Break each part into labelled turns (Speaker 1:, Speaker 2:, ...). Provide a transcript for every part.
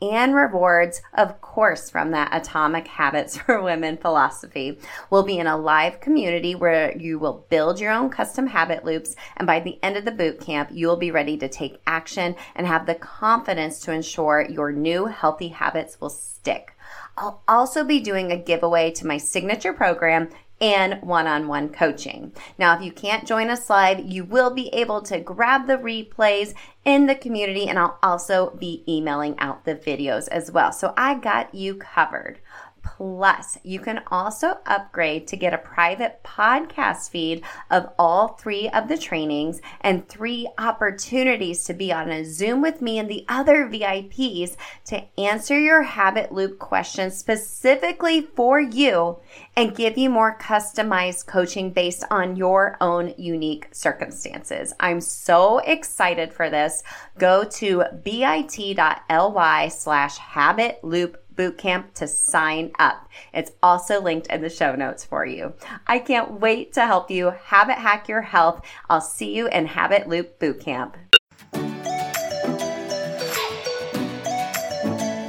Speaker 1: and rewards, of course, from that Atomic Habits for Women philosophy. We'll be in a live community where you will build your own custom habit loops. And by the end of the boot camp, you will be ready to take action and have the confidence to ensure your new healthy habits will stick. I'll also be doing a giveaway to my signature program, and one-on-one coaching. Now, if you can't join us live, you will be able to grab the replays in the community and I'll also be emailing out the videos as well. So I got you covered. Plus, you can also upgrade to get a private podcast feed of all three of the trainings and three opportunities to be on a Zoom with me and the other VIPs to answer your habit loop questions specifically for you and give you more customized coaching based on your own unique circumstances. I'm so excited for this. Go to bit.ly slash habit loop bootcamp to sign up. It's also linked in the show notes for you. I can't wait to help you habit hack your health. I'll see you in Habit Loop Bootcamp.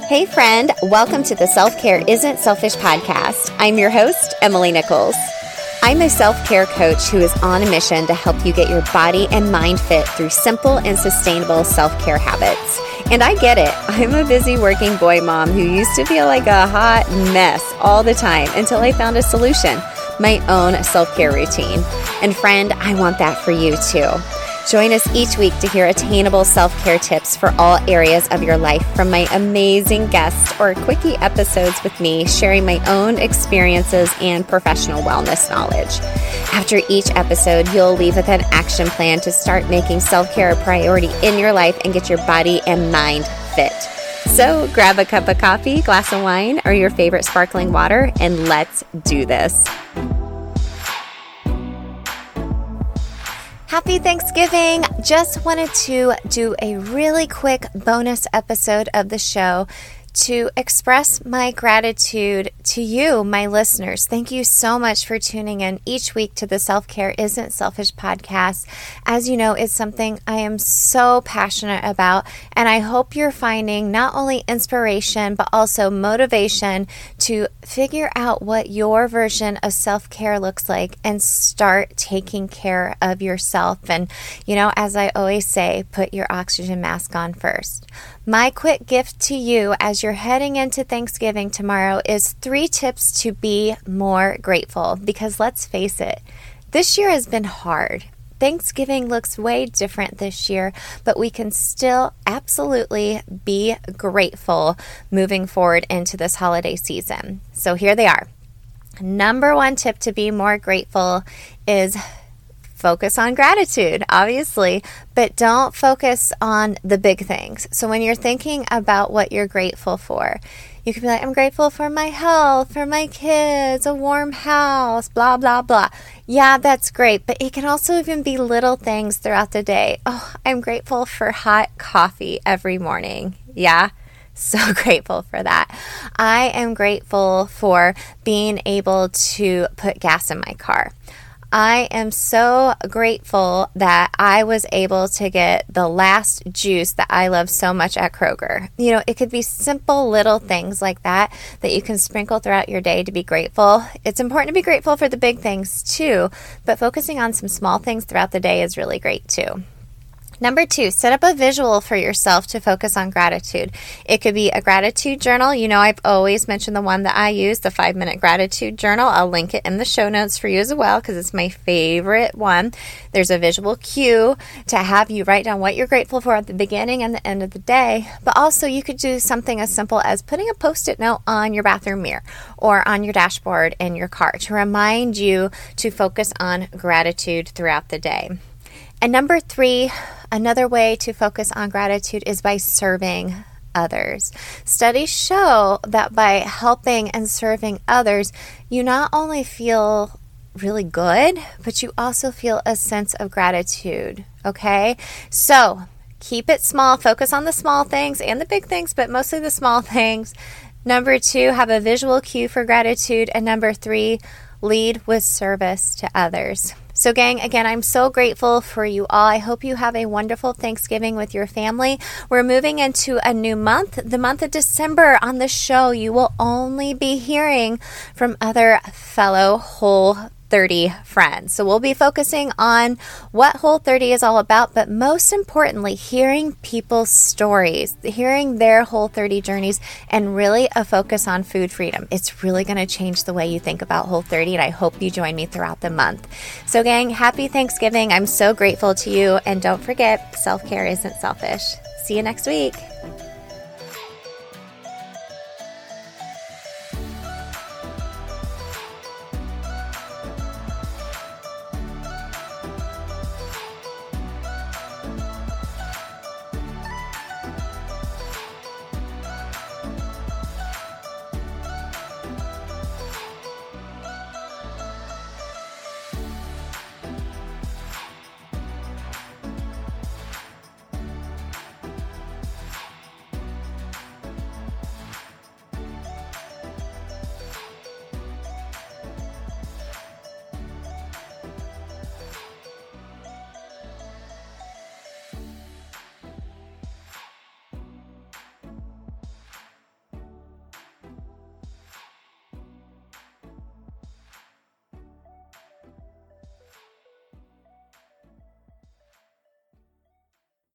Speaker 1: Hey, friend, welcome to the Self Care Isn't Selfish podcast. I'm your host, Emily Nichols. I'm a self care coach who is on a mission to help you get your body and mind fit through simple and sustainable self care habits. And I get it. I'm a busy working boy mom who used to feel like a hot mess all the time until I found a solution my own self care routine. And friend, I want that for you too. Join us each week to hear attainable self care tips for all areas of your life from my amazing guests or quickie episodes with me, sharing my own experiences and professional wellness knowledge. After each episode, you'll leave with an action plan to start making self care a priority in your life and get your body and mind fit. So grab a cup of coffee, glass of wine, or your favorite sparkling water, and let's do this. Happy Thanksgiving! Just wanted to do a really quick bonus episode of the show to express my gratitude to you, my listeners. Thank you so much for tuning in each week to the Self Care Isn't Selfish podcast. As you know, it's something I am so passionate about, and I hope you're finding not only inspiration, but also motivation to figure out what your version of self care looks like and start taking care of yourself. And, you know, as I always say, put your oxygen mask on first. My quick gift to you as you're heading into Thanksgiving tomorrow is three tips to be more grateful because let's face it, this year has been hard. Thanksgiving looks way different this year, but we can still absolutely be grateful moving forward into this holiday season. So here they are. Number one tip to be more grateful is focus on gratitude, obviously, but don't focus on the big things. So when you're thinking about what you're grateful for, you can be like, I'm grateful for my health, for my kids, a warm house, blah, blah, blah. Yeah, that's great. But it can also even be little things throughout the day. Oh, I'm grateful for hot coffee every morning. Yeah. So grateful for that. I am grateful for being able to put gas in my car. I am so grateful that I was able to get the last juice that I love so much at Kroger. You know, it could be simple little things like that that you can sprinkle throughout your day to be grateful. It's important to be grateful for the big things too, but focusing on some small things throughout the day is really great too. Number two, set up a visual for yourself to focus on gratitude. It could be a gratitude journal. You know, I've always mentioned the one that I use, the five minute gratitude journal. I'll link it in the show notes for you as well because it's my favorite one. There's a visual cue to have you write down what you're grateful for at the beginning and the end of the day. But also, you could do something as simple as putting a post it note on your bathroom mirror or on your dashboard in your car to remind you to focus on gratitude throughout the day. And number three, another way to focus on gratitude is by serving others. Studies show that by helping and serving others, you not only feel really good, but you also feel a sense of gratitude. Okay? So keep it small, focus on the small things and the big things, but mostly the small things. Number two, have a visual cue for gratitude. And number three, lead with service to others. So, gang, again, I'm so grateful for you all. I hope you have a wonderful Thanksgiving with your family. We're moving into a new month, the month of December. On the show, you will only be hearing from other fellow whole 30 friends. So we'll be focusing on what Whole 30 is all about, but most importantly, hearing people's stories, hearing their Whole 30 journeys, and really a focus on food freedom. It's really going to change the way you think about Whole 30, and I hope you join me throughout the month. So, gang, happy Thanksgiving. I'm so grateful to you. And don't forget, self care isn't selfish. See you next week.